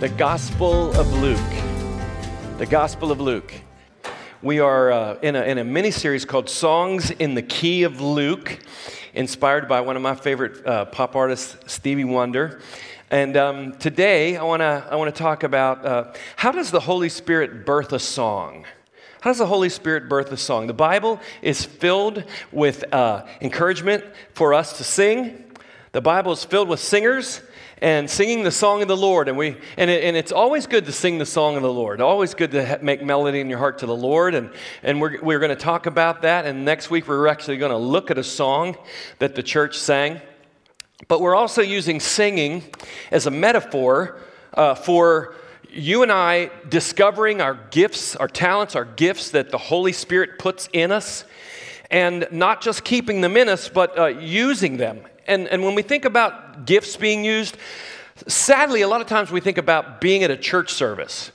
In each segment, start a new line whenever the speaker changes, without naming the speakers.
the Gospel of Luke. The Gospel of Luke. We are uh, in, a, in a mini series called Songs in the Key of Luke, inspired by one of my favorite uh, pop artists, Stevie Wonder. And um, today I want to I wanna talk about uh, how does the Holy Spirit birth a song? How does the Holy Spirit birth a song? The Bible is filled with uh, encouragement for us to sing. The Bible is filled with singers and singing the song of the Lord. And, we, and, it, and it's always good to sing the song of the Lord. Always good to ha- make melody in your heart to the Lord. And, and we're, we're going to talk about that. And next week, we're actually going to look at a song that the church sang. But we're also using singing as a metaphor uh, for you and I discovering our gifts, our talents, our gifts that the Holy Spirit puts in us, and not just keeping them in us, but uh, using them and, and when we think about gifts being used, sadly, a lot of times we think about being at a church service.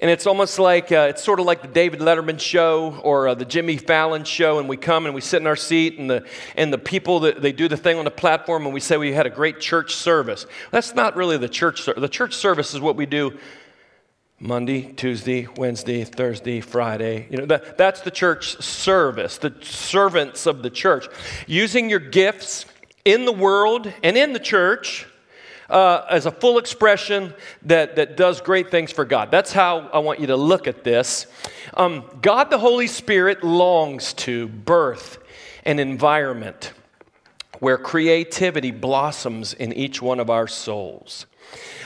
And it's almost like, uh, it's sort of like the David Letterman show or uh, the Jimmy Fallon show, and we come and we sit in our seat, and the, and the people that they do the thing on the platform, and we say we had a great church service. That's not really the church service. The church service is what we do Monday, Tuesday, Wednesday, Thursday, Friday. You know, that, that's the church service, the servants of the church. Using your gifts in the world and in the church uh, as a full expression that, that does great things for God. That's how I want you to look at this. Um, God the Holy Spirit longs to birth an environment where creativity blossoms in each one of our souls.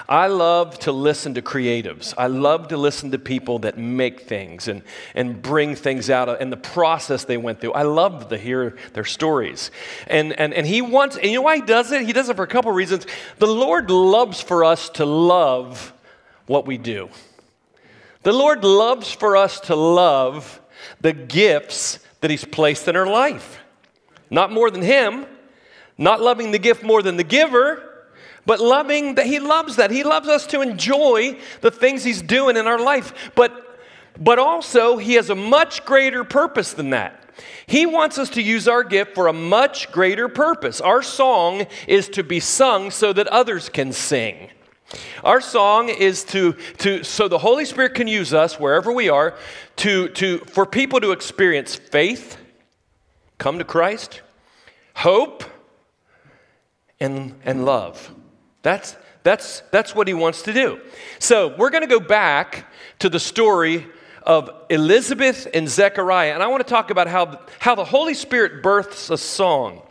I love to listen to creatives. I love to listen to people that make things and, and bring things out and the process they went through. I love to hear their stories. And, and, and he wants, and you know why he does it? He does it for a couple reasons. The Lord loves for us to love what we do. The Lord loves for us to love the gifts that He's placed in our life. Not more than Him, not loving the gift more than the giver but loving that he loves that. He loves us to enjoy the things he's doing in our life. But, but also, he has a much greater purpose than that. He wants us to use our gift for a much greater purpose. Our song is to be sung so that others can sing. Our song is to, to so the Holy Spirit can use us wherever we are to, to, for people to experience faith, come to Christ, hope, and, and love. That's, that's, that's what he wants to do. So we're going to go back to the story of Elizabeth and Zechariah, and I want to talk about how, how the Holy Spirit births a song.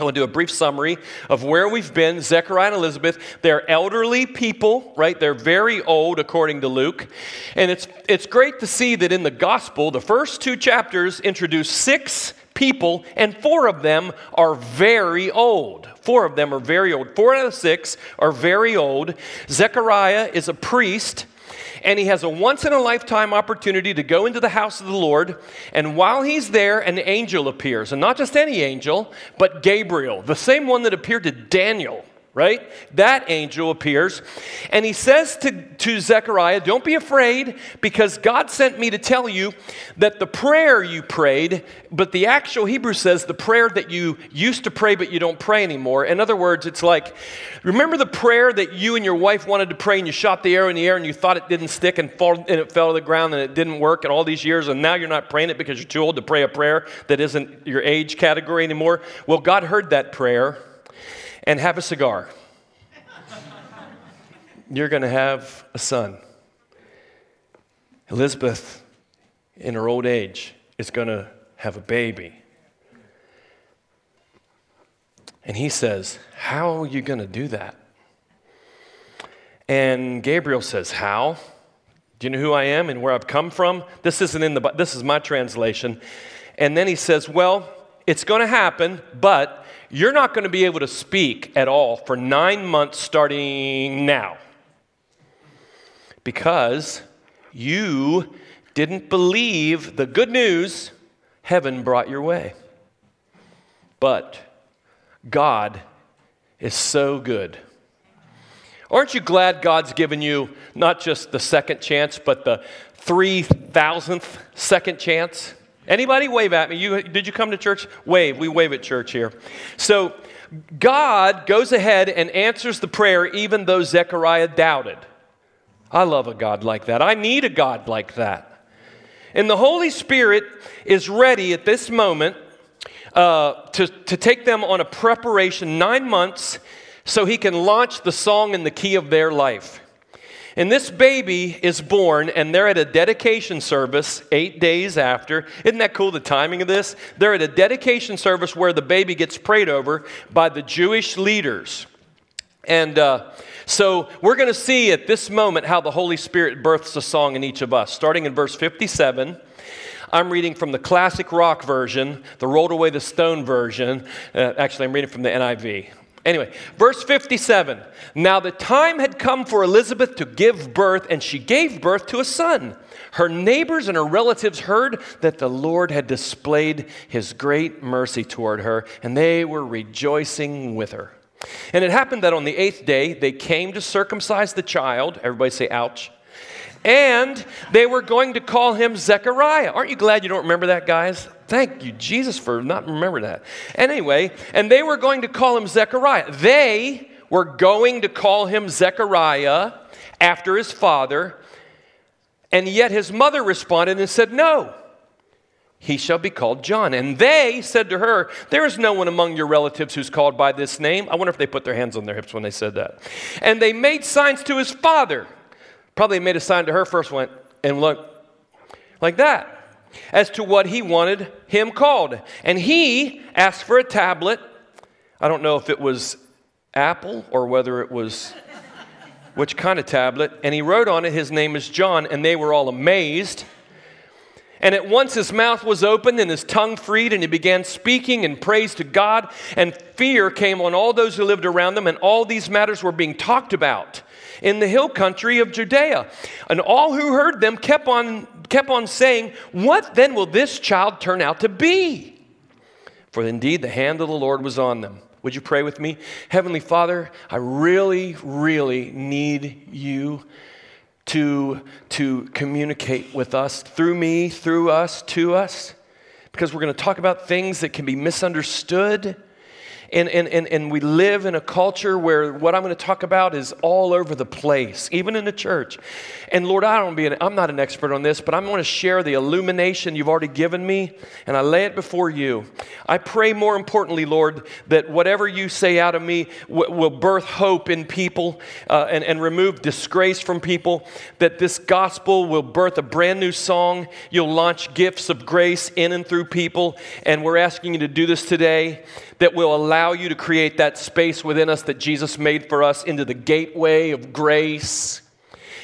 I want to do a brief summary of where we've been. Zechariah and Elizabeth, they're elderly people, right? They're very old, according to Luke. And it's, it's great to see that in the gospel, the first two chapters introduce six people, and four of them are very old. Four of them are very old. Four out of six are very old. Zechariah is a priest, and he has a once in a lifetime opportunity to go into the house of the Lord. And while he's there, an angel appears. And not just any angel, but Gabriel, the same one that appeared to Daniel right? That angel appears and he says to, to Zechariah, Don't be afraid because God sent me to tell you that the prayer you prayed, but the actual Hebrew says the prayer that you used to pray but you don't pray anymore. In other words, it's like, remember the prayer that you and your wife wanted to pray and you shot the arrow in the air and you thought it didn't stick and, fall, and it fell to the ground and it didn't work in all these years and now you're not praying it because you're too old to pray a prayer that isn't your age category anymore? Well, God heard that prayer and have a cigar. You're going to have a son. Elizabeth, in her old age, is going to have a baby. And he says, How are you going to do that? And Gabriel says, How? Do you know who I am and where I've come from? This isn't in the this is my translation. And then he says, Well, it's going to happen, but you're not going to be able to speak at all for nine months starting now. Because you didn't believe the good news heaven brought your way. But God is so good. Aren't you glad God's given you not just the second chance, but the 3,000th second chance? Anybody wave at me? You, did you come to church? Wave. We wave at church here. So God goes ahead and answers the prayer even though Zechariah doubted. I love a God like that. I need a God like that. And the Holy Spirit is ready at this moment uh, to, to take them on a preparation, nine months, so he can launch the song in the key of their life. And this baby is born, and they're at a dedication service eight days after. Isn't that cool, the timing of this? They're at a dedication service where the baby gets prayed over by the Jewish leaders. And uh, so we're going to see at this moment how the Holy Spirit births a song in each of us. Starting in verse 57, I'm reading from the classic rock version, the rolled away the stone version. Uh, actually, I'm reading from the NIV. Anyway, verse 57 Now the time had come for Elizabeth to give birth, and she gave birth to a son. Her neighbors and her relatives heard that the Lord had displayed his great mercy toward her, and they were rejoicing with her. And it happened that on the eighth day they came to circumcise the child. Everybody say, ouch. And they were going to call him Zechariah. Aren't you glad you don't remember that, guys? Thank you, Jesus, for not remembering that. Anyway, and they were going to call him Zechariah. They were going to call him Zechariah after his father, and yet his mother responded and said, No, he shall be called John. And they said to her, There is no one among your relatives who's called by this name. I wonder if they put their hands on their hips when they said that. And they made signs to his father. Probably made a sign to her first, went and looked like that as to what he wanted him called. And he asked for a tablet. I don't know if it was Apple or whether it was which kind of tablet. And he wrote on it, His name is John. And they were all amazed. And at once his mouth was opened and his tongue freed, and he began speaking and praise to God. And fear came on all those who lived around them, and all these matters were being talked about in the hill country of Judea. And all who heard them kept on kept on saying, What then will this child turn out to be? For indeed the hand of the Lord was on them. Would you pray with me? Heavenly Father, I really, really need you to, to communicate with us through me, through us, to us, because we're going to talk about things that can be misunderstood and, and, and, and we live in a culture where what I'm going to talk about is all over the place, even in the church. And Lord, I don't be an, I'm not an expert on this, but I'm going to share the illumination you've already given me, and I lay it before you. I pray more importantly, Lord, that whatever you say out of me w- will birth hope in people uh, and, and remove disgrace from people, that this gospel will birth a brand new song. You'll launch gifts of grace in and through people, and we're asking you to do this today that will allow you to create that space within us that Jesus made for us into the gateway of grace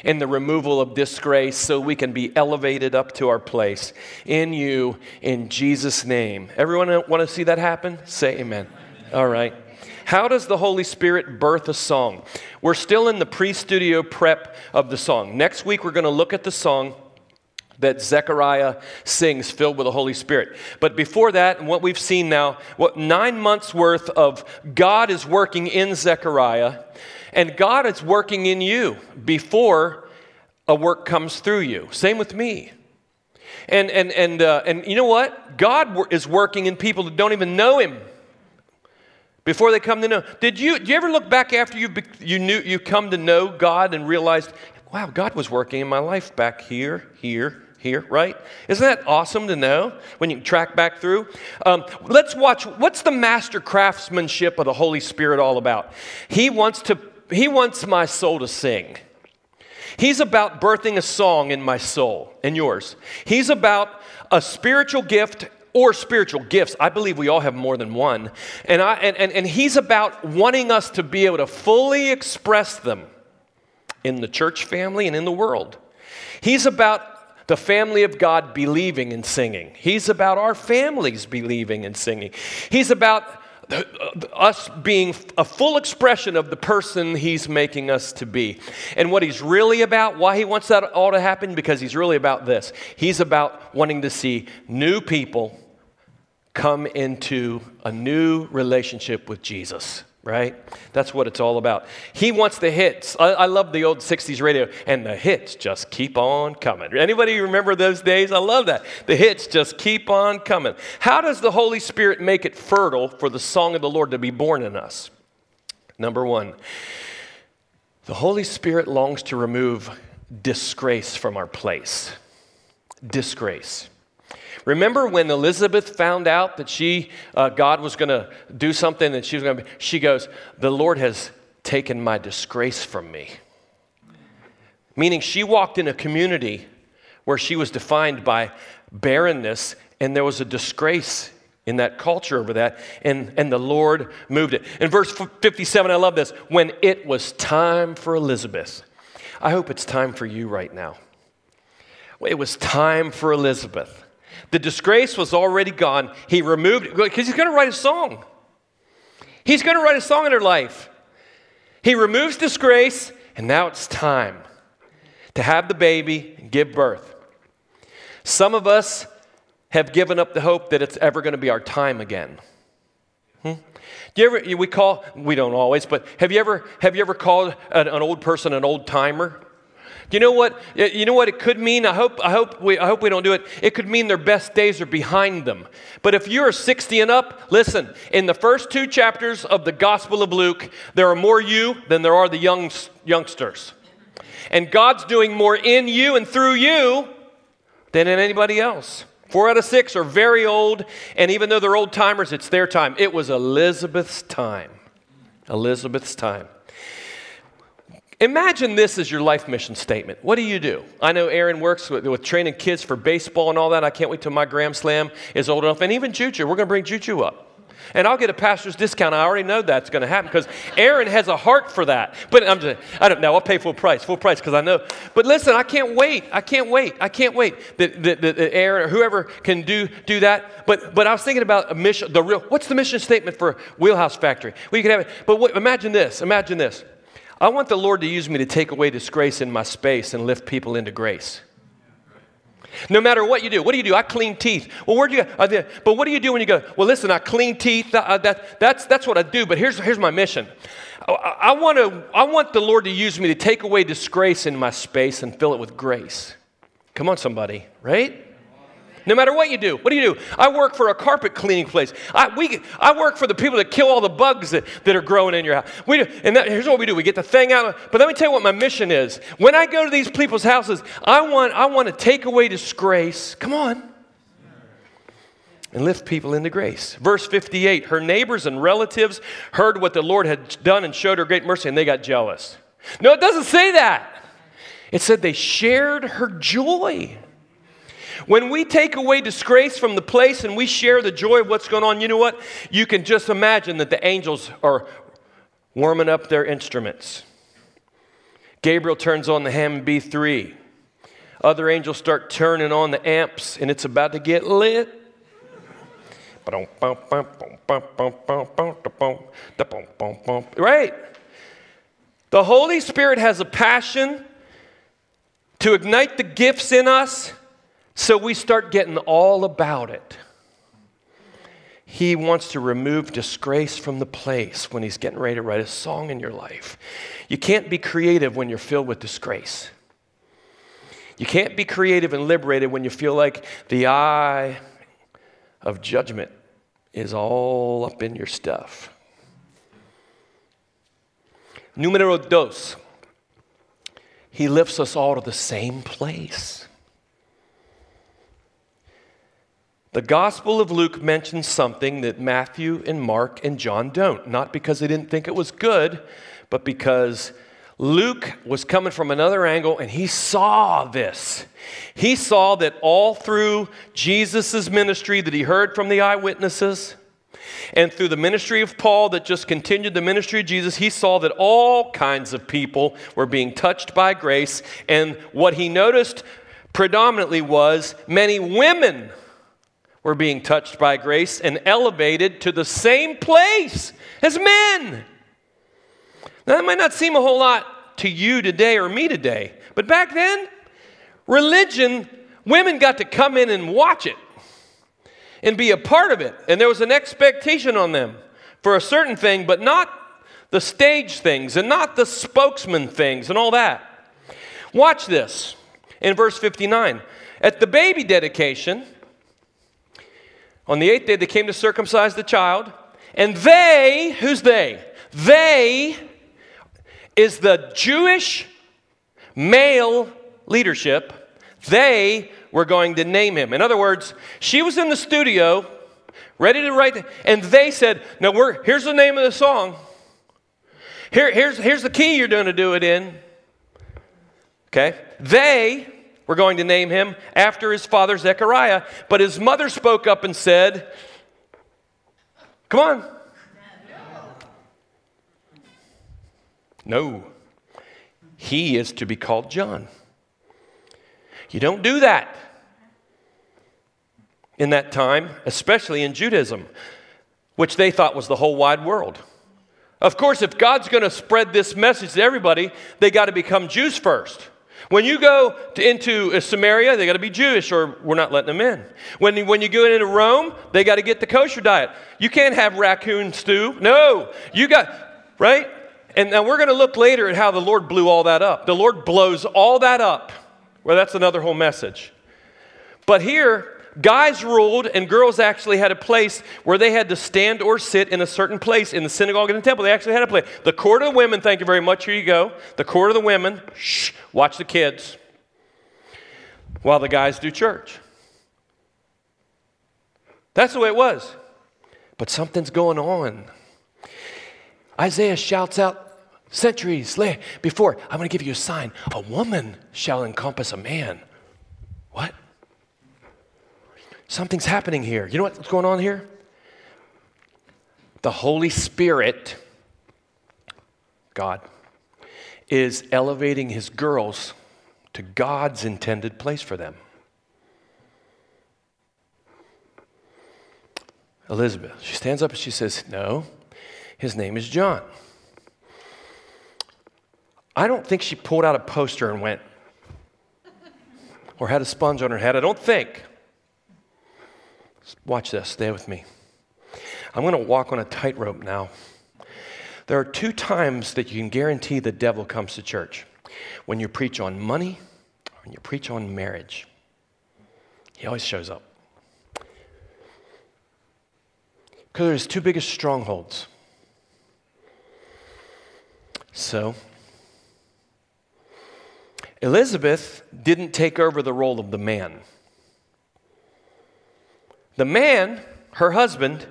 and the removal of disgrace so we can be elevated up to our place in you in Jesus' name. Everyone want to see that happen? Say amen. All right. How does the Holy Spirit birth a song? We're still in the pre studio prep of the song. Next week, we're going to look at the song that Zechariah sings filled with the Holy Spirit. But before that, and what we've seen now, what nine months worth of God is working in Zechariah, and God is working in you before a work comes through you. Same with me. And, and, and, uh, and you know what? God is working in people that don't even know Him before they come to know. Did you, did you ever look back after you, you knew you come to know God and realized, wow, God was working in my life back here, here, here, right? Isn't that awesome to know when you track back through? Um, let's watch what's the master craftsmanship of the Holy Spirit all about? He wants to, he wants my soul to sing. He's about birthing a song in my soul and yours. He's about a spiritual gift or spiritual gifts. I believe we all have more than one. And, I, and, and, and he's about wanting us to be able to fully express them in the church family and in the world. He's about the family of God believing and singing. He's about our families believing and singing. He's about uh, us being a full expression of the person he's making us to be. And what he's really about, why he wants that all to happen, because he's really about this. He's about wanting to see new people come into a new relationship with Jesus right? That's what it's all about. He wants the hits. I, I, love the old 60s radio, and the hits just keep on coming. Anybody remember those days? I love that. The hits just keep on coming. How does the Holy Spirit make it fertile for the song of the Lord to be born in us? Number one, the Holy Spirit longs to remove disgrace from our place. Disgrace. Remember when Elizabeth found out that she, uh, God was going to do something that she was going to she goes, The Lord has taken my disgrace from me. Meaning she walked in a community where she was defined by barrenness and there was a disgrace in that culture over that, and, and the Lord moved it. In verse 57, I love this. When it was time for Elizabeth, I hope it's time for you right now. It was time for Elizabeth. The disgrace was already gone. He removed it because he's going to write a song. He's going to write a song in her life. He removes disgrace, and now it's time to have the baby and give birth. Some of us have given up the hope that it's ever going to be our time again. Hmm? Do you ever, we call, we don't always, but have you ever, have you ever called an, an old person an old timer? You know what, you know what it could mean? I hope, I, hope we, I hope we don't do it. It could mean their best days are behind them. But if you're 60 and up, listen, in the first two chapters of the Gospel of Luke, there are more you than there are the young, youngsters. And God's doing more in you and through you than in anybody else. Four out of six are very old, and even though they're old timers, it's their time. It was Elizabeth's time. Elizabeth's time. Imagine this as your life mission statement. What do you do? I know Aaron works with, with, training kids for baseball and all that. I can't wait till my Gram Slam is old enough. And even Juju, we're going to bring Juju up. And I'll get a pastor's discount. I already know that's going to happen because Aaron has a heart for that. But I'm just, I don't know. I'll pay full price, full price because I know. But listen, I can't wait. I can't wait. I can't wait that, that, that Aaron or whoever can do, do that. But, but I was thinking about a mission, the real, what's the mission statement for Wheelhouse Factory? Well, you can have it. But what, imagine this. Imagine this. I want the Lord to use me to take away disgrace in my space and lift people into grace. No matter what you do, what do you do? I clean teeth. Well, where do you? Go? But what do you do when you go? Well, listen, I clean teeth. Uh, that, that's that's what I do. But here's here's my mission. I, I want to. I want the Lord to use me to take away disgrace in my space and fill it with grace. Come on, somebody, right? No matter what you do, what do you do? I work for a carpet cleaning place. I, we, I work for the people that kill all the bugs that, that are growing in your house. We do, and that, here's what we do we get the thing out. But let me tell you what my mission is. When I go to these people's houses, I want, I want to take away disgrace. Come on. And lift people into grace. Verse 58 Her neighbors and relatives heard what the Lord had done and showed her great mercy, and they got jealous. No, it doesn't say that. It said they shared her joy. When we take away disgrace from the place and we share the joy of what's going on, you know what? You can just imagine that the angels are warming up their instruments. Gabriel turns on the Hammond B3. Other angels start turning on the amps, and it's about to get lit. Right? The Holy Spirit has a passion to ignite the gifts in us so we start getting all about it. He wants to remove disgrace from the place when he's getting ready to write a song in your life. You can't be creative when you're filled with disgrace. You can't be creative and liberated when you feel like the eye of judgment is all up in your stuff. Numero dos. He lifts us all to the same place. The Gospel of Luke mentions something that Matthew and Mark and John don't, not because they didn't think it was good, but because Luke was coming from another angle and he saw this. He saw that all through Jesus' ministry that he heard from the eyewitnesses, and through the ministry of Paul that just continued the ministry of Jesus, he saw that all kinds of people were being touched by grace. And what he noticed predominantly was many women were being touched by grace and elevated to the same place as men. Now, that might not seem a whole lot to you today or me today, but back then, religion, women got to come in and watch it and be a part of it. And there was an expectation on them for a certain thing, but not the stage things and not the spokesman things and all that. Watch this in verse 59. At the baby dedication, on the eighth day, they came to circumcise the child, and they, who's they? They is the Jewish male leadership, they were going to name him. In other words, she was in the studio ready to write, and they said, No, we're, here's the name of the song. Here, here's, here's the key you're going to do it in. Okay? They were going to name him after his father Zechariah, but his mother spoke up and said, Come on. No. He is to be called John. You don't do that in that time, especially in Judaism, which they thought was the whole wide world. Of course, if God's going to spread this message to everybody, they got to become Jews first. When you go to, into uh, Samaria, they got to be Jewish or we're not letting them in. When, when you go into Rome, they got to get the kosher diet. You can't have raccoon stew. No, you got, right? And now we're going to look later at how the Lord blew all that up. The Lord blows all that up. Well, that's another whole message. But here, Guys ruled, and girls actually had a place where they had to stand or sit in a certain place in the synagogue and the temple. They actually had a place. The court of the women, thank you very much, here you go. The court of the women, shh, watch the kids while the guys do church. That's the way it was. But something's going on. Isaiah shouts out centuries before, I'm going to give you a sign. A woman shall encompass a man. What? Something's happening here. You know what's going on here? The Holy Spirit, God, is elevating his girls to God's intended place for them. Elizabeth, she stands up and she says, No, his name is John. I don't think she pulled out a poster and went, or had a sponge on her head. I don't think. Watch this, stay with me. I'm going to walk on a tightrope now. There are two times that you can guarantee the devil comes to church when you preach on money, when you preach on marriage. He always shows up. Because there's two biggest strongholds. So, Elizabeth didn't take over the role of the man. The man, her husband,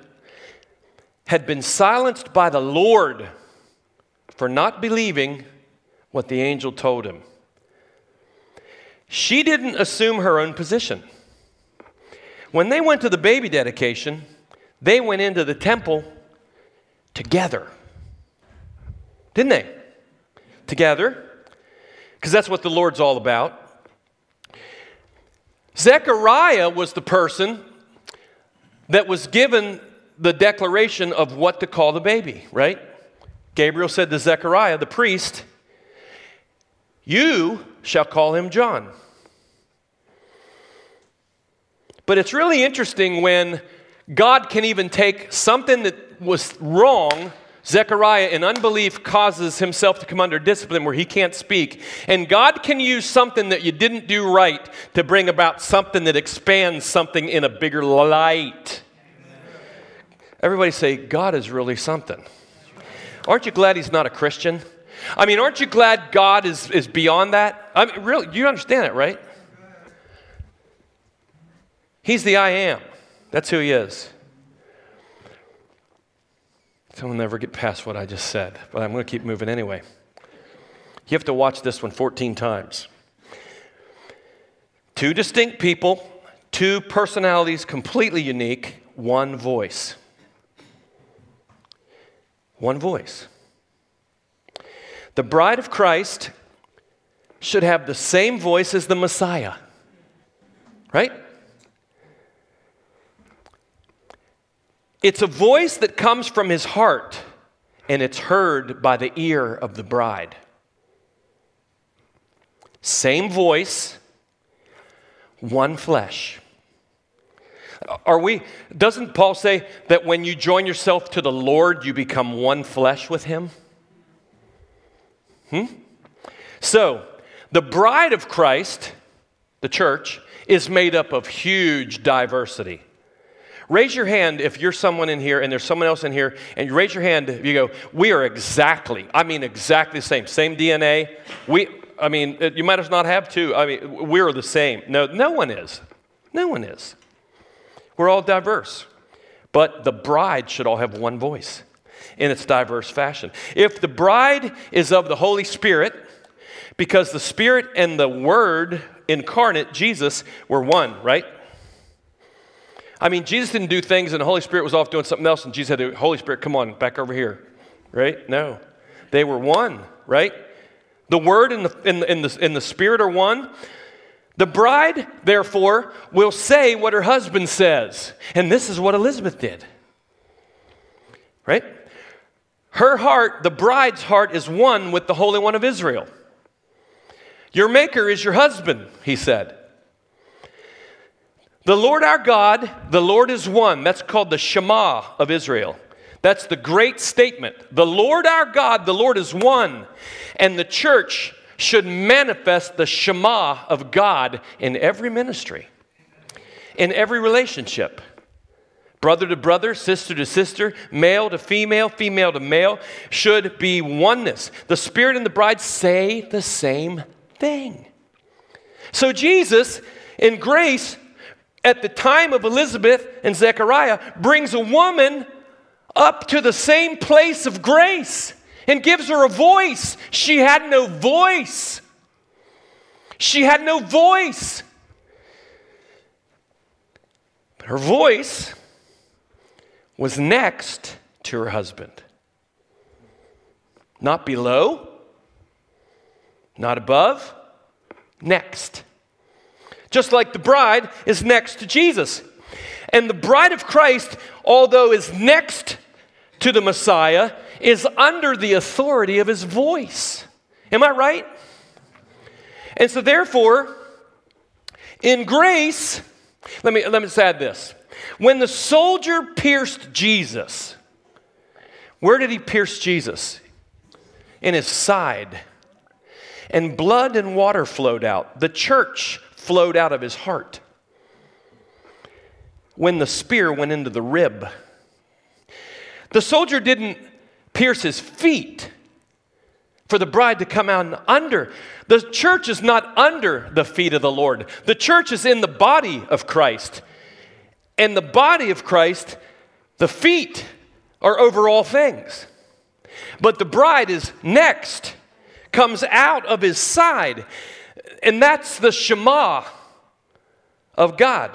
had been silenced by the Lord for not believing what the angel told him. She didn't assume her own position. When they went to the baby dedication, they went into the temple together. Didn't they? Together. Because that's what the Lord's all about. Zechariah was the person that was given the declaration of what to call the baby, right? Gabriel said to Zechariah, the priest, You shall call him John. But it's really interesting when God can even take something that was wrong. Zechariah, in unbelief, causes himself to come under discipline where he can't speak. And God can use something that you didn't do right to bring about something that expands something in a bigger light. Everybody say, God is really something. Aren't you glad he's not a Christian? I mean, aren't you glad God is, is beyond that? I mean, really, you understand it, right? He's the I am. That's who he is. Someone never get past what I just said, but I'm going to keep moving anyway. You have to watch this one 14 times. Two distinct people, two personalities completely unique, one voice. One voice. The bride of Christ should have the same voice as the Messiah, right? It's a voice that comes from his heart and it's heard by the ear of the bride. Same voice, one flesh. Are we, doesn't Paul say that when you join yourself to the Lord, you become one flesh with him? Hmm? So, the bride of Christ, the church, is made up of huge diversity. Raise your hand if you're someone in here and there's someone else in here, and you raise your hand if you go, We are exactly, I mean exactly the same, same DNA. We, I mean, uh, you might as not have two. I mean, we're the same. No, no one is. No one is. We're all diverse. But the bride should all have one voice in its diverse fashion. If the bride is of the Holy Spirit, because the Spirit and the Word incarnate, Jesus, were one, right? I mean, Jesus didn't do things and the Holy Spirit was off doing something else, and Jesus had the Holy Spirit, come on, back over here, right? No. They were one, right? The Word and the, and the, and the, and the Spirit are one. The bride, therefore, will say what her husband says. And this is what Elizabeth did. Right? Her heart, the bride's heart, is one with the Holy One of Israel. Your Maker is your husband, he said. The Lord our God, the Lord is one. That's called the Shema of Israel. That's the great statement. The Lord our God, the Lord is one. And the church should manifest the Shema of God in every ministry, in every relationship. Brother to brother, sister to sister, male to female, female to male, should be oneness. The Spirit and the bride say the same thing. So, Jesus, in grace, at the time of Elizabeth and Zechariah, brings a woman up to the same place of grace and gives her a voice. She had no voice. She had no voice. But her voice was next to her husband. Not below, not above, next. Just like the bride is next to Jesus. And the bride of Christ, although is next to the Messiah, is under the authority of his voice. Am I right? And so, therefore, in grace, let me, let me just add this. When the soldier pierced Jesus, where did he pierce Jesus? In his side. And blood and water flowed out. The church flowed out of his heart. When the spear went into the rib, the soldier didn't pierce his feet for the bride to come out under. The church is not under the feet of the Lord, the church is in the body of Christ. And the body of Christ, the feet are over all things. But the bride is next, comes out of his side. And that's the Shema of God.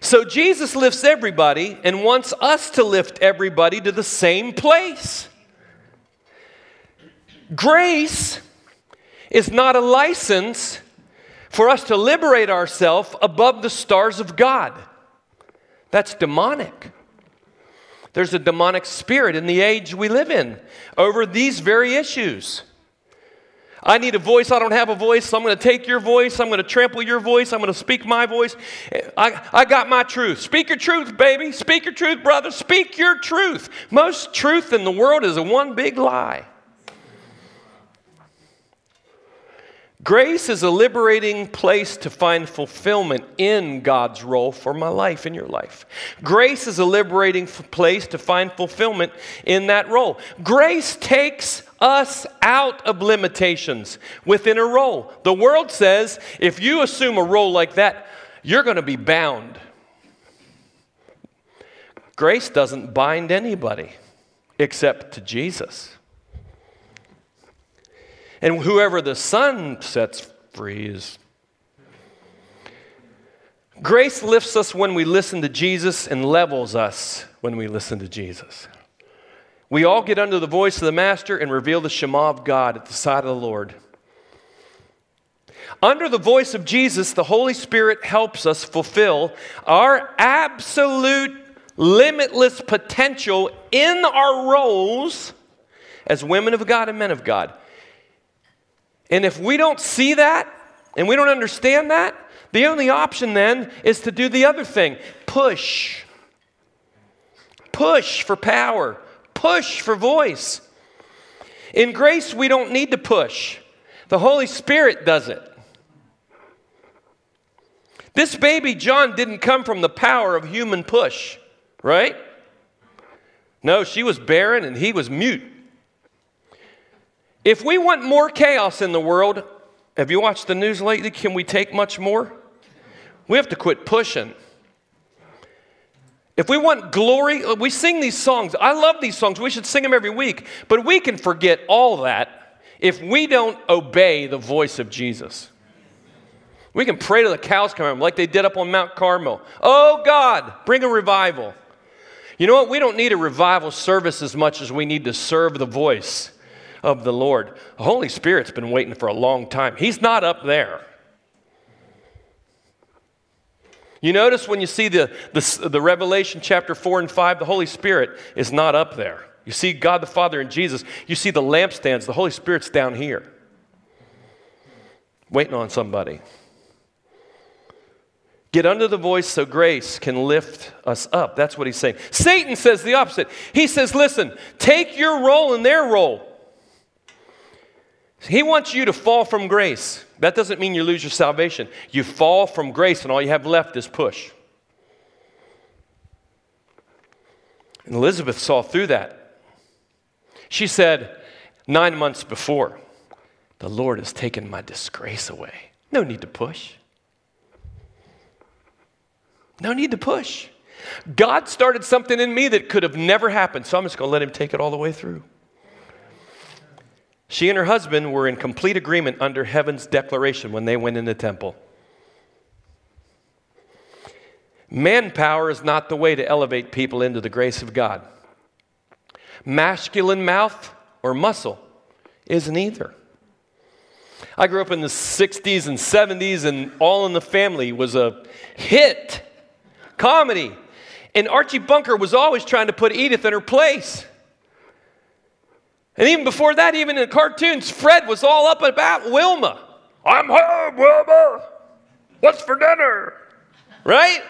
So Jesus lifts everybody and wants us to lift everybody to the same place. Grace is not a license for us to liberate ourselves above the stars of God. That's demonic. There's a demonic spirit in the age we live in over these very issues. I need a voice. I don't have a voice. So I'm going to take your voice. I'm going to trample your voice. I'm going to speak my voice. I, I got my truth. Speak your truth, baby. Speak your truth, brother. Speak your truth. Most truth in the world is a one big lie. Grace is a liberating place to find fulfillment in God's role for my life in your life. Grace is a liberating place to find fulfillment in that role. Grace takes us out of limitations within a role. The world says if you assume a role like that, you're going to be bound. Grace doesn't bind anybody except to Jesus. And whoever the Son sets free is. Grace lifts us when we listen to Jesus and levels us when we listen to Jesus. We all get under the voice of the Master and reveal the Shema of God at the side of the Lord. Under the voice of Jesus, the Holy Spirit helps us fulfill our absolute, limitless potential in our roles as women of God and men of God. And if we don't see that and we don't understand that, the only option then is to do the other thing push. Push for power, push for voice. In grace, we don't need to push, the Holy Spirit does it. This baby John didn't come from the power of human push, right? No, she was barren and he was mute. If we want more chaos in the world, have you watched the news lately? Can we take much more? We have to quit pushing. If we want glory, uh, we sing these songs. I love these songs. We should sing them every week. But we can forget all that if we don't obey the voice of Jesus. We can pray to the cows come home like they did up on Mount Carmel. Oh God, bring a revival. You know what? We don't need a revival service as much as we need to serve the voice of the Lord. The Holy Spirit's been waiting for a long time. He's not up there. You notice when you see the, the, the, Revelation chapter 4 and 5, the Holy Spirit is not up there. You see God the Father and Jesus. You see the lampstands, the Holy Spirit's down here, waiting on somebody. Get under the voice so grace can lift us up. That's what he's saying. Satan says the opposite. He says, listen, take your role in their role. He wants you to fall from grace. That doesn't mean you lose your salvation. You fall from grace, and all you have left is push. And Elizabeth saw through that. She said, nine months before, The Lord has taken my disgrace away. No need to push. No need to push. God started something in me that could have never happened, so I'm just going to let Him take it all the way through. She and her husband were in complete agreement under heaven's declaration when they went in the temple. Manpower is not the way to elevate people into the grace of God. Masculine mouth or muscle isn't either. I grew up in the 60s and 70s, and All in the Family was a hit comedy. And Archie Bunker was always trying to put Edith in her place. And even before that, even in cartoons, Fred was all up about Wilma. I'm home, Wilma. What's for dinner? Right?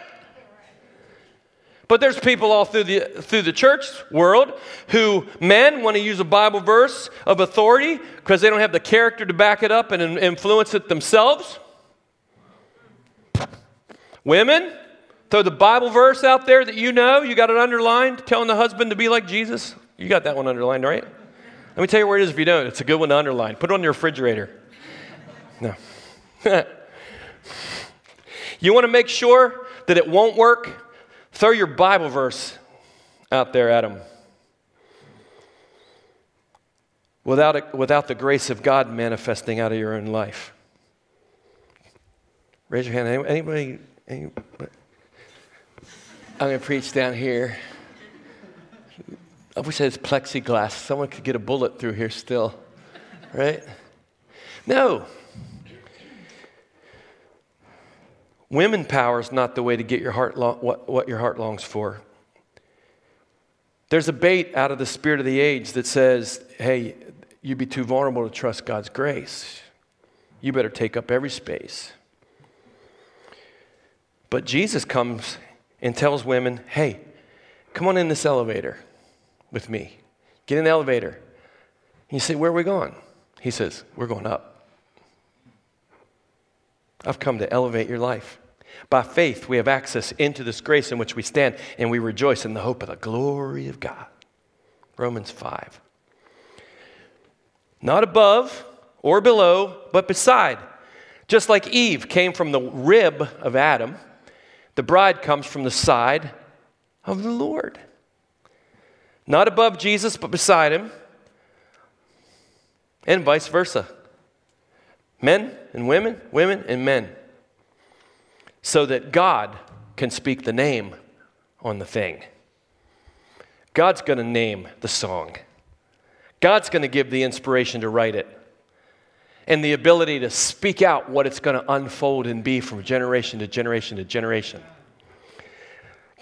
But there's people all through the, through the church world who, men, want to use a Bible verse of authority because they don't have the character to back it up and influence it themselves. Women, throw the Bible verse out there that you know, you got it underlined, telling the husband to be like Jesus. You got that one underlined, right? Let me tell you where it is if you don't. It's a good one to underline. Put it on your refrigerator. No. you want to make sure that it won't work? Throw your Bible verse out there at them. Without, it, without the grace of God manifesting out of your own life. Raise your hand. Anybody? anybody? I'm going to preach down here. I wish I had plexiglass. Someone could get a bullet through here still, right? No. Women power is not the way to get your heart what, what your heart longs for. There's a bait out of the spirit of the age that says, hey, you'd be too vulnerable to trust God's grace. You better take up every space. But Jesus comes and tells women, hey, come on in this elevator with me. Get in the elevator. And you say, Where are we going? He says, We're going up. I've come to elevate your life. By faith, we have access into this grace in which we stand, and we rejoice in the hope of the glory of God. Romans 5. Not above or below, but beside. Just like Eve came from the rib of Adam, the bride comes from the side of the Lord. Not above Jesus, but beside him. And vice versa. Men and women, women and men. So that God can speak the name on the thing. God's going to name the song. God's going to give the inspiration to write it and the ability to speak out what it's going to unfold and be from generation to generation to generation.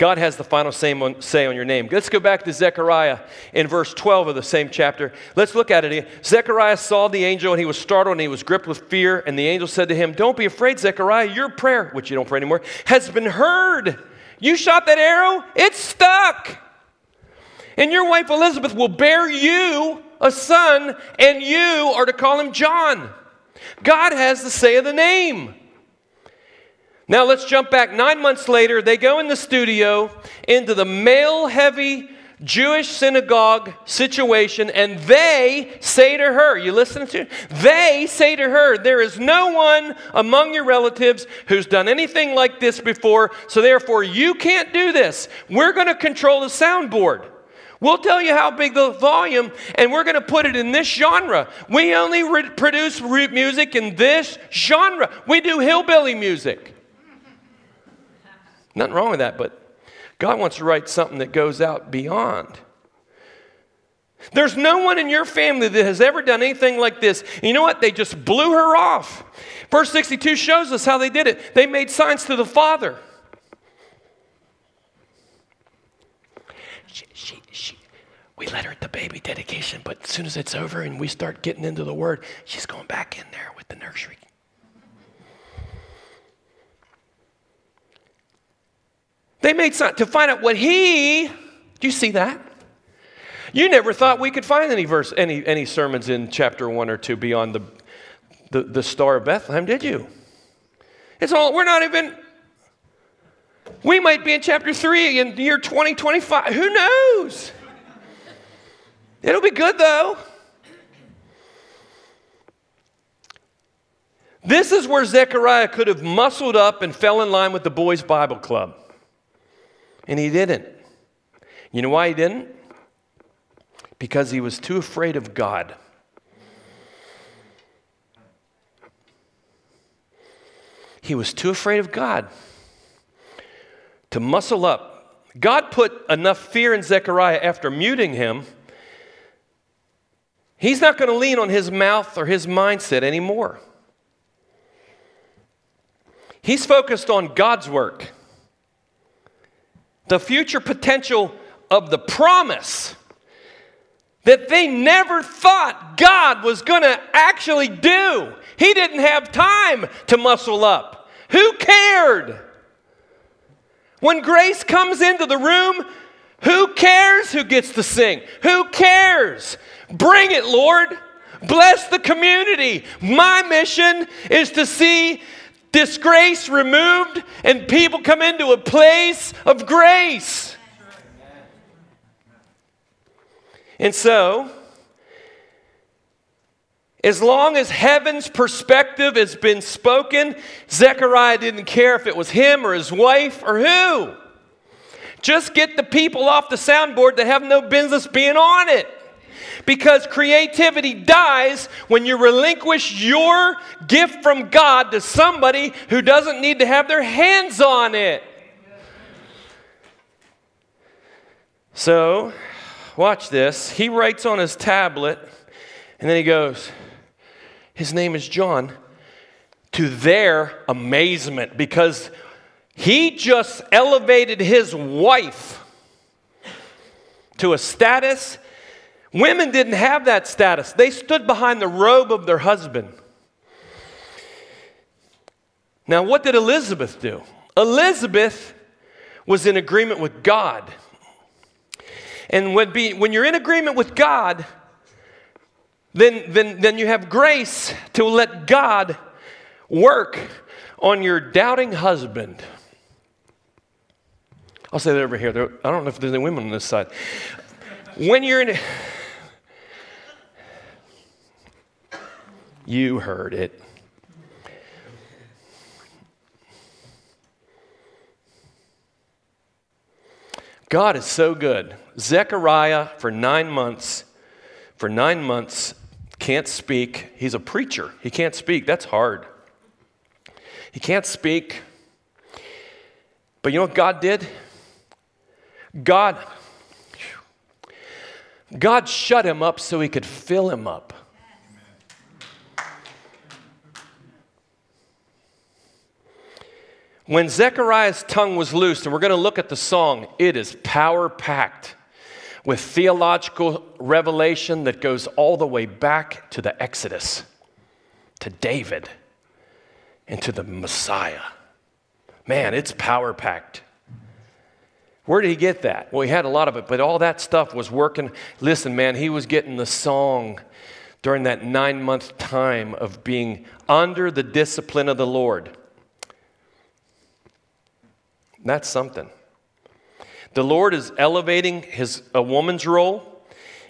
God has the final say on, your name. Let's go back to Zechariah in verse 12 of the same chapter. Let's look at it. Zechariah saw the angel and he was startled and he was gripped with fear. And the angel said to him, Don't be afraid, Zechariah. Your prayer, which you don't pray anymore, has been heard. You shot that arrow, it's stuck. And your wife Elizabeth will bear you a son, and you are to call him John. God has the say of the name. Now let's jump back nine months later. They go in the studio into the male heavy Jewish synagogue situation, and they say to her, You listen to? They say to her, There is no one among your relatives who's done anything like this before, so therefore you can't do this. We're going to control the soundboard. We'll tell you how big the volume, and we're going to put it in this genre. We only re- produce re- music in this genre. We do hillbilly music. Nothing wrong with that, but God wants to write something that goes out beyond. There's no one in your family that has ever done anything like this. And you know what? They just blew her off. Verse 62 shows us how they did it. They made signs to the father. She, she, she, we let her at the baby dedication, but as soon as it's over and we start getting into the word, she's going back in there with the nursery They made some, to find out what he, do you see that? You never thought we could find any verse, any, any sermons in chapter one or two beyond the, the, the star of Bethlehem, did you? It's all, we're not even, we might be in chapter three in the year 2025. Who knows? It'll be good though. This is where Zechariah could have muscled up and fell in line with the boys' Bible club. And he didn't. You know why he didn't? Because he was too afraid of God. He was too afraid of God to muscle up. God put enough fear in Zechariah after muting him. He's not going to lean on his mouth or his mindset anymore. He's focused on God's work the future potential of the promise that they never thought God was going to actually do. He didn't have time to muscle up. Who cared? When grace comes into the room, who cares who gets to sing? Who cares? Bring it, Lord. Bless the community. My mission is to see disgrace removed, and people come into a place of grace. And so, as long as heaven's perspective has been spoken, Zechariah didn't care if it was him or his wife or who. Just get the people off the soundboard that have no business being on it. Because creativity dies when you relinquish your gift from God to somebody who doesn't need to have their hands on it. So, watch this. He writes on his tablet, and then he goes, His name is John, to their amazement, because he just elevated his wife to a status Women didn't have that status, they stood behind the robe of their husband. Now, what did Elizabeth do? Elizabeth was in agreement with God. And when, be, when you're in agreement with God, then, then, then you have grace to let God work on your doubting husband. I'll say that over here. There, I don't know if there's any women on this side. When you're in. You heard it. God is so good. Zechariah, for nine months, for nine months, can't speak. He's a preacher. He can't speak. That's hard. He can't speak. But you know what God did? God, God shut him up so he could fill him up. When Zechariah's tongue was loosed, and we're going to look at the song, it is power packed with theological revelation that goes all the way back to the Exodus, to David, and to the Messiah. Man, it's power packed. Where did he get that? Well, he had a lot of it, but all that stuff was working. Listen, man, he was getting the song during that nine month time of being under the discipline of the Lord. That's something. The Lord is elevating his, a woman's role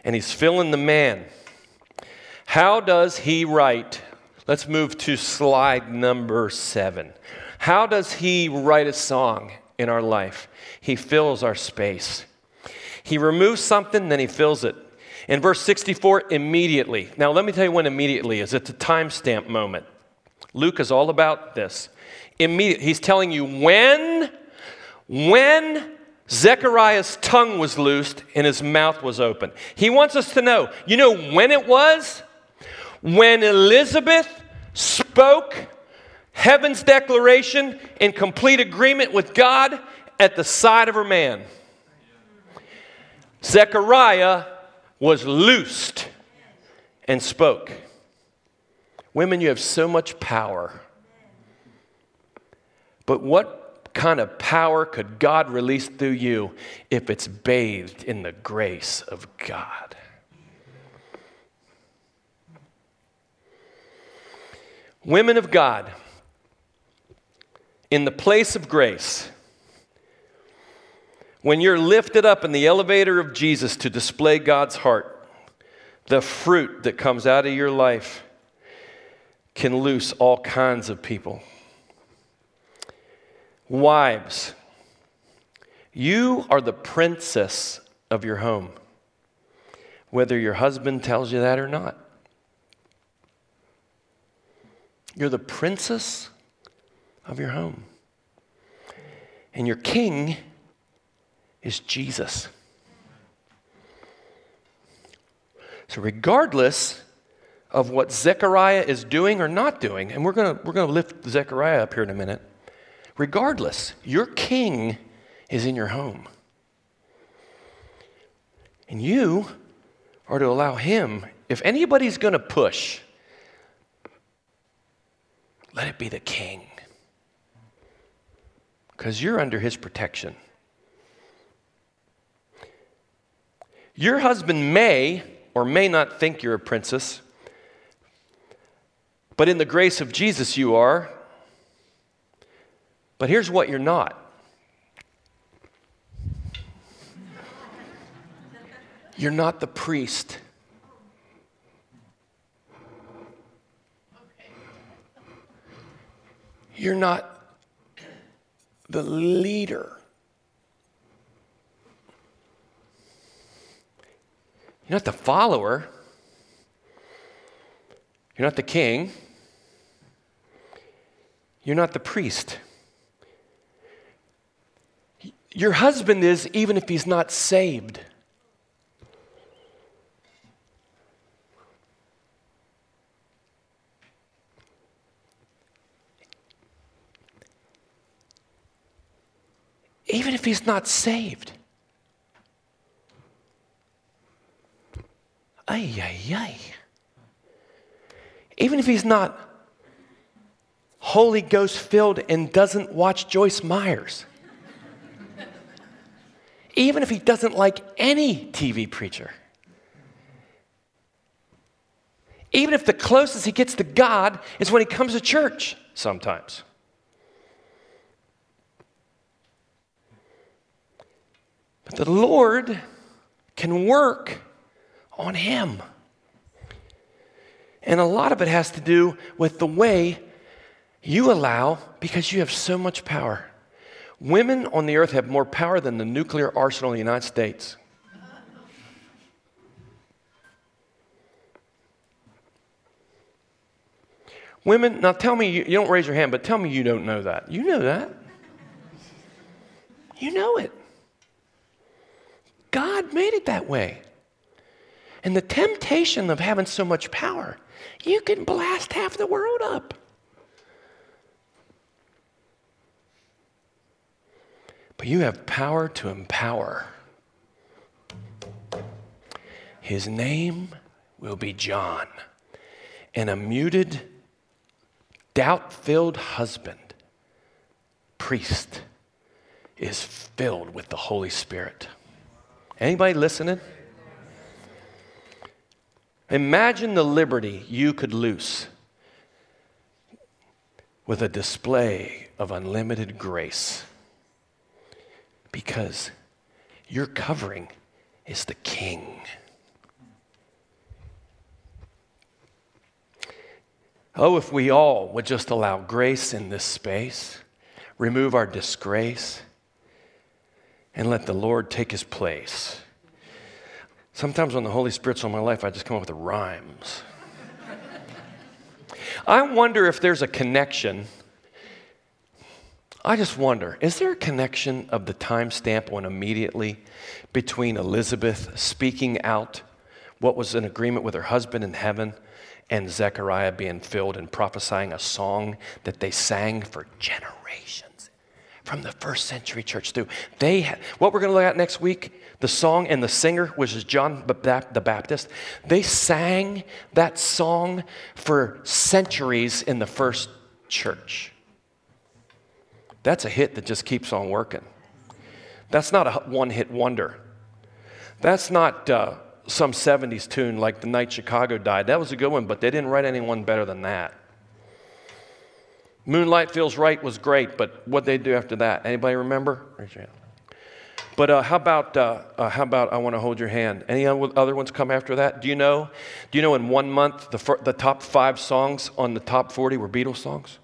and he's filling the man. How does he write? Let's move to slide number seven. How does he write a song in our life? He fills our space. He removes something, then he fills it. In verse 64, immediately. Now, let me tell you when immediately is. It's a timestamp moment. Luke is all about this. Immediate, he's telling you when, when Zechariah's tongue was loosed and his mouth was open. He wants us to know. You know when it was? When Elizabeth spoke heaven's declaration in complete agreement with God at the side of her man. Zechariah was loosed and spoke. Women, you have so much power. But what kind of power could God release through you if it's bathed in the grace of God? Women of God, in the place of grace, when you're lifted up in the elevator of Jesus to display God's heart, the fruit that comes out of your life can loose all kinds of people. Wives, you are the princess of your home, whether your husband tells you that or not. You're the princess of your home. And your king is Jesus. So, regardless of what Zechariah is doing or not doing, and we're going we're going to lift Zechariah up here in a minute. Regardless, your king is in your home. And you are to allow him, if anybody's going to push, let it be the king. Because you're under his protection. Your husband may or may not think you're a princess, but in the grace of Jesus, you are. But here's what you're not you're not the priest. You're not the leader. You're not the follower. You're not the king. You're not the priest. Your husband is, even if he's not saved. Even if he's not saved. Ay, ay, ay. Even if he's not Holy Ghost filled and doesn't watch Joyce Myers. Even if he doesn't like any TV preacher. Even if the closest he gets to God is when he comes to church sometimes. But the Lord can work on him. And a lot of it has to do with the way you allow because you have so much power. Women on the earth have more power than the nuclear arsenal in the United States. Women, now tell me, you, you, don't raise your hand, but tell me you don't know that. You know that. You know it. God made it that way. And the temptation of having so much power, you can blast half the world up. But you have power to empower. His name will be John. And a muted, doubt filled husband, priest, is filled with the Holy Spirit. Anybody listening? Imagine the liberty you could loose with a display of unlimited grace because Your covering is the king. Oh, if we all would just allow grace in this space, remove our disgrace, and let the Lord take his place. Sometimes when the Holy Spirit's on my life, I just come up with rhymes. I wonder if there's a connection. I just wonder, is there a connection of the timestamp on immediately between Elizabeth speaking out what was an agreement with her husband in heaven and Zechariah being filled and prophesying a song that they sang for generations from the first century church through. They had, what we're going to look at next week, the song and the singer, which is John the Baptist, they sang that song for centuries in the first church. That's a hit that just keeps on working. That's not a one hit wonder. That's not. Uh, some 70s tune like The Night Chicago Died. That was a good one, but they didn't write anyone better than that. Moonlight Feels Right was great, but what they do after that? Anybody remember? Raise your hand. But uh, how about uh, uh, how about I want to hold your hand? Any other ones come after that? Do you know? Do you know in one month the, the top five songs on the top 40 were Beatles songs?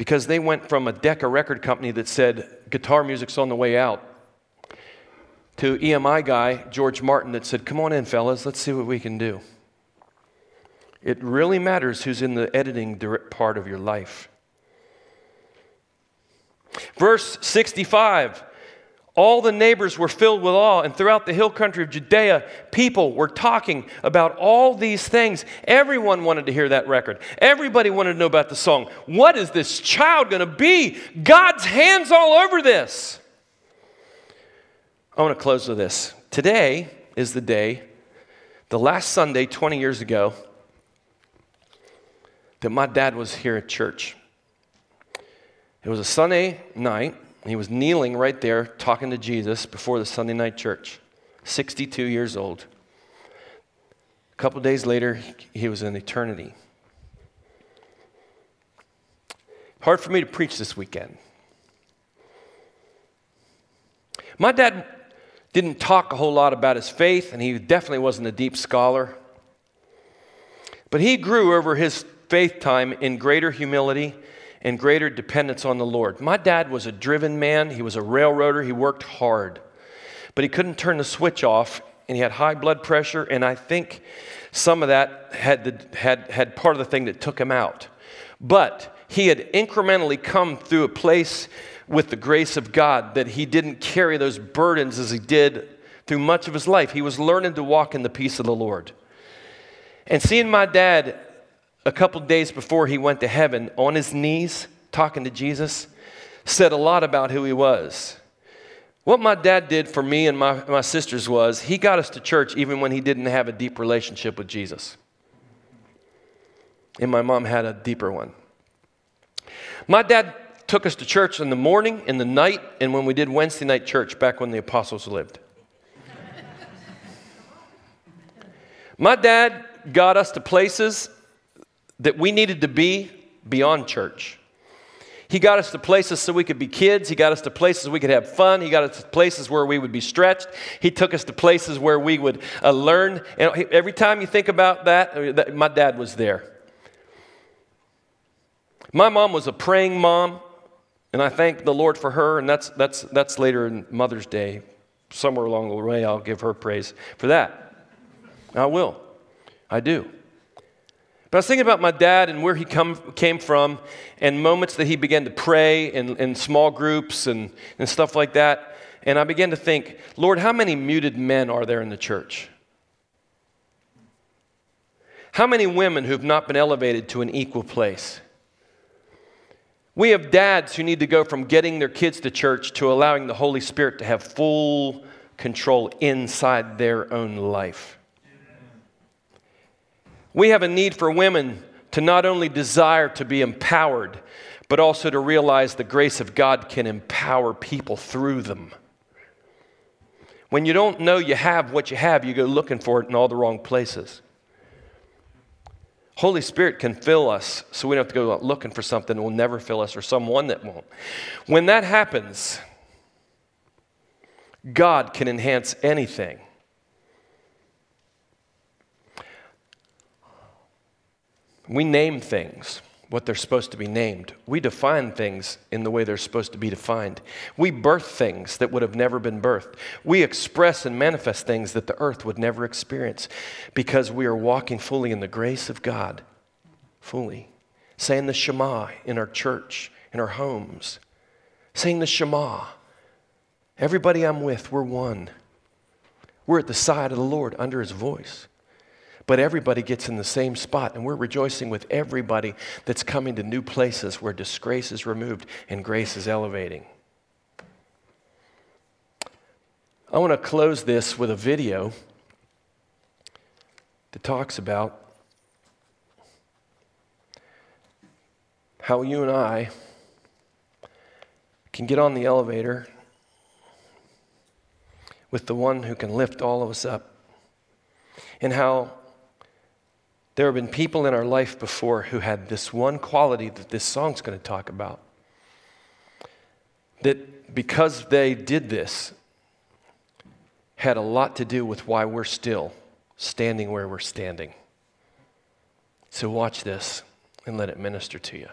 Because they went from a Decca record company that said guitar music's on the way out to EMI guy, George Martin, that said, Come on in, fellas, let's see what we can do. It really matters who's in the editing part of your life. Verse 65 All the neighbors were filled with awe, and throughout the hill country of Judea, people were talking about all these things. Everyone wanted to hear that record. Everybody wanted to know about the song. What is this child going to be? God's hands all over this. I want to close with this. Today is the day, the last Sunday 20 years ago, that my dad was here at church. It was a Sunday night. He was kneeling right there talking to Jesus before the Sunday night church, 62 years old. A couple days later, he was in eternity. Hard for me to preach this weekend. My dad didn't talk a whole lot about his faith, and he definitely wasn't a deep scholar. But he grew over his faith time in greater humility and greater dependence on the Lord. My dad was a driven man, he was a railroader, he worked hard, but he couldn't turn the switch off, and he had high blood pressure, and I think some of that had, the, had, had part of the thing that took him out. But he had incrementally come through a place with the grace of God that he didn't carry those burdens as he did through much of his life. He was learning to walk in the peace of the Lord. And seeing my dad a couple days before he went to heaven on his knees talking to Jesus said a lot about who he was. What my dad did for me and my, my sisters was he got us to church even when he didn't have a deep relationship with Jesus. And my mom had a deeper one. My dad took us to church in the morning, in the night, and when we did Wednesday night church back when the apostles lived. My dad got us to places that we needed to be beyond church. He got us to places so we could be kids. He got us to places we could have fun. He got us to places where we would be stretched. He took us to places where we would uh, learn. And every time you think about that, uh, that, my dad was there. My mom was a praying mom. And I thank the Lord for her, and that's, that's, that's later in Mother's Day. Somewhere along the way, I'll give her praise for that. I will. I do. But I was thinking about my dad and where he come, came from, and moments that he began to pray in, in small groups and, and stuff like that. And I began to think, Lord, how many muted men are there in the church? How many women who've not been elevated to an equal place? We have dads who need to go from getting their kids to church to allowing the Holy Spirit to have full control inside their own life. We have a need for women to not only desire to be empowered, but also to realize the grace of God can empower people through them. When you don't know you have what you have, you go looking for it in all the wrong places. Holy Spirit can fill us so we don't have to go looking for something that will never fill us or someone that won't. When that happens, God can enhance anything. We name things what they're supposed to be named. We define things in the way they're supposed to be defined. We birth things that would have never been birthed. We express and manifest things that the earth would never experience because we are walking fully in the grace of God. Fully. Saying the Shema in our church, in our homes. Saying the Shema. Everybody I'm with, we're one. We're at the side of the Lord under his voice but everybody gets in the same spot. And we're rejoicing with everybody that's coming to new places where disgrace is removed and grace is elevating. I want to close this with a video that talks about how you and I can get on the elevator with the one who can lift all of us up, and how there have been people in our life before who had this one quality that this song's going to talk about. That because they did this, had a lot to do with why we're still standing where we're standing. So watch this and let it minister to you.